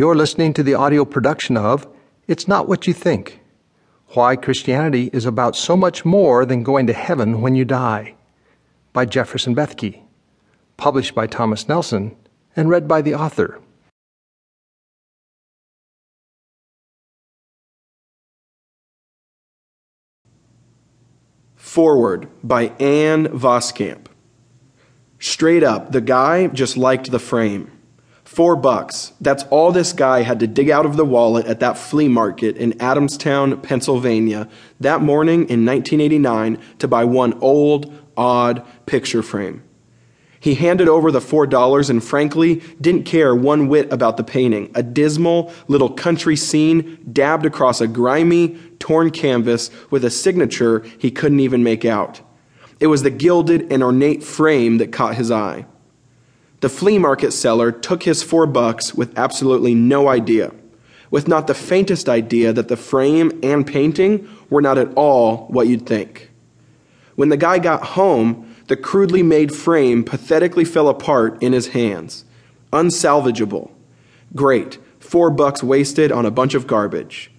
You're listening to the audio production of It's Not What You Think Why Christianity is About So Much More Than Going to Heaven When You Die by Jefferson Bethke, published by Thomas Nelson and read by the author. Foreword by Ann Voskamp. Straight up, the guy just liked the frame. Four bucks. That's all this guy had to dig out of the wallet at that flea market in Adamstown, Pennsylvania, that morning in 1989 to buy one old, odd picture frame. He handed over the four dollars and frankly didn't care one whit about the painting, a dismal little country scene dabbed across a grimy, torn canvas with a signature he couldn't even make out. It was the gilded and ornate frame that caught his eye. The flea market seller took his four bucks with absolutely no idea, with not the faintest idea that the frame and painting were not at all what you'd think. When the guy got home, the crudely made frame pathetically fell apart in his hands. Unsalvageable. Great. Four bucks wasted on a bunch of garbage.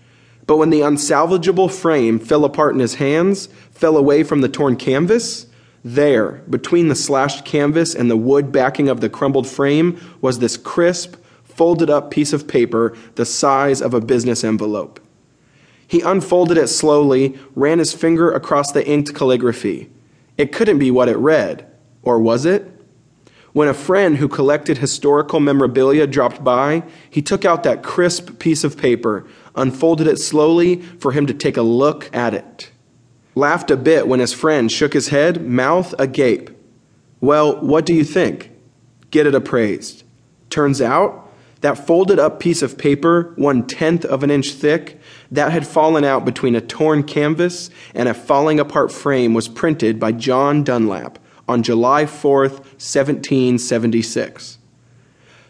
But when the unsalvageable frame fell apart in his hands, fell away from the torn canvas, there, between the slashed canvas and the wood backing of the crumbled frame, was this crisp, folded up piece of paper the size of a business envelope. He unfolded it slowly, ran his finger across the inked calligraphy. It couldn't be what it read, or was it? When a friend who collected historical memorabilia dropped by, he took out that crisp piece of paper, unfolded it slowly for him to take a look at it. Laughed a bit when his friend shook his head, mouth agape. Well, what do you think? Get it appraised. Turns out, that folded up piece of paper, one tenth of an inch thick, that had fallen out between a torn canvas and a falling apart frame was printed by John Dunlap on July 4th, 1776.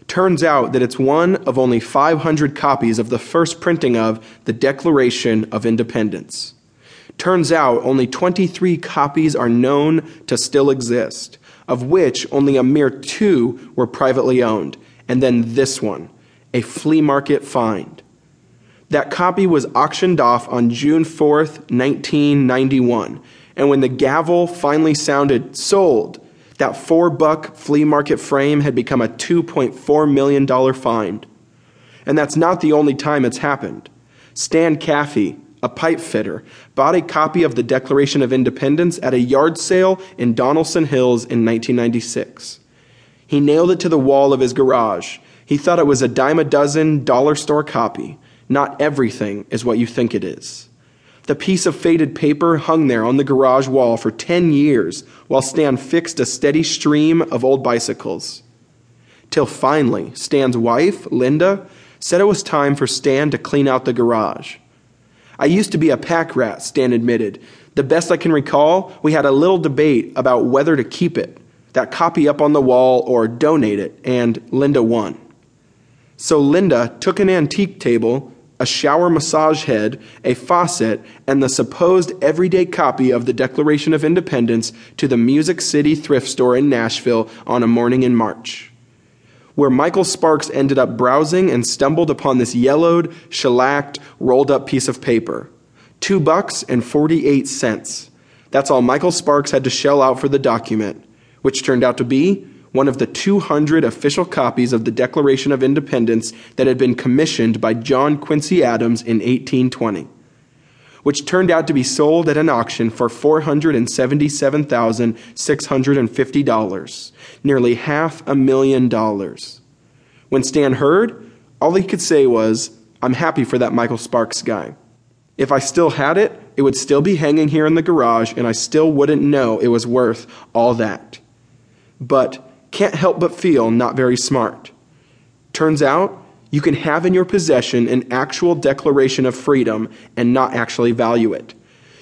Turns out that it's one of only 500 copies of the first printing of the Declaration of Independence. Turns out only 23 copies are known to still exist, of which only a mere two were privately owned, and then this one, a flea market find. That copy was auctioned off on June 4th, 1991, and when the gavel finally sounded sold, that four buck flea market frame had become a $2.4 million find. And that's not the only time it's happened. Stan Caffey, a pipe fitter, bought a copy of the Declaration of Independence at a yard sale in Donelson Hills in 1996. He nailed it to the wall of his garage. He thought it was a dime a dozen dollar store copy. Not everything is what you think it is. The piece of faded paper hung there on the garage wall for 10 years while Stan fixed a steady stream of old bicycles. Till finally, Stan's wife, Linda, said it was time for Stan to clean out the garage. I used to be a pack rat, Stan admitted. The best I can recall, we had a little debate about whether to keep it, that copy up on the wall, or donate it, and Linda won. So Linda took an antique table a shower massage head, a faucet, and the supposed everyday copy of the Declaration of Independence to the Music City thrift store in Nashville on a morning in March, where Michael Sparks ended up browsing and stumbled upon this yellowed, shellacked, rolled up piece of paper. Two bucks and 48 cents. That's all Michael Sparks had to shell out for the document, which turned out to be one of the 200 official copies of the Declaration of Independence that had been commissioned by John Quincy Adams in 1820, which turned out to be sold at an auction for $477,650, nearly half a million dollars. When Stan heard, all he could say was, I'm happy for that Michael Sparks guy. If I still had it, it would still be hanging here in the garage, and I still wouldn't know it was worth all that. But can't help but feel not very smart. Turns out, you can have in your possession an actual declaration of freedom and not actually value it.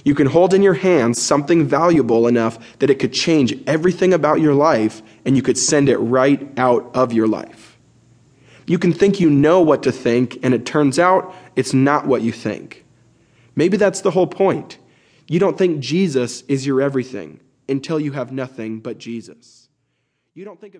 You can hold in your hands something valuable enough that it could change everything about your life and you could send it right out of your life. You can think you know what to think and it turns out it's not what you think. Maybe that's the whole point. You don't think Jesus is your everything until you have nothing but Jesus. You don't think of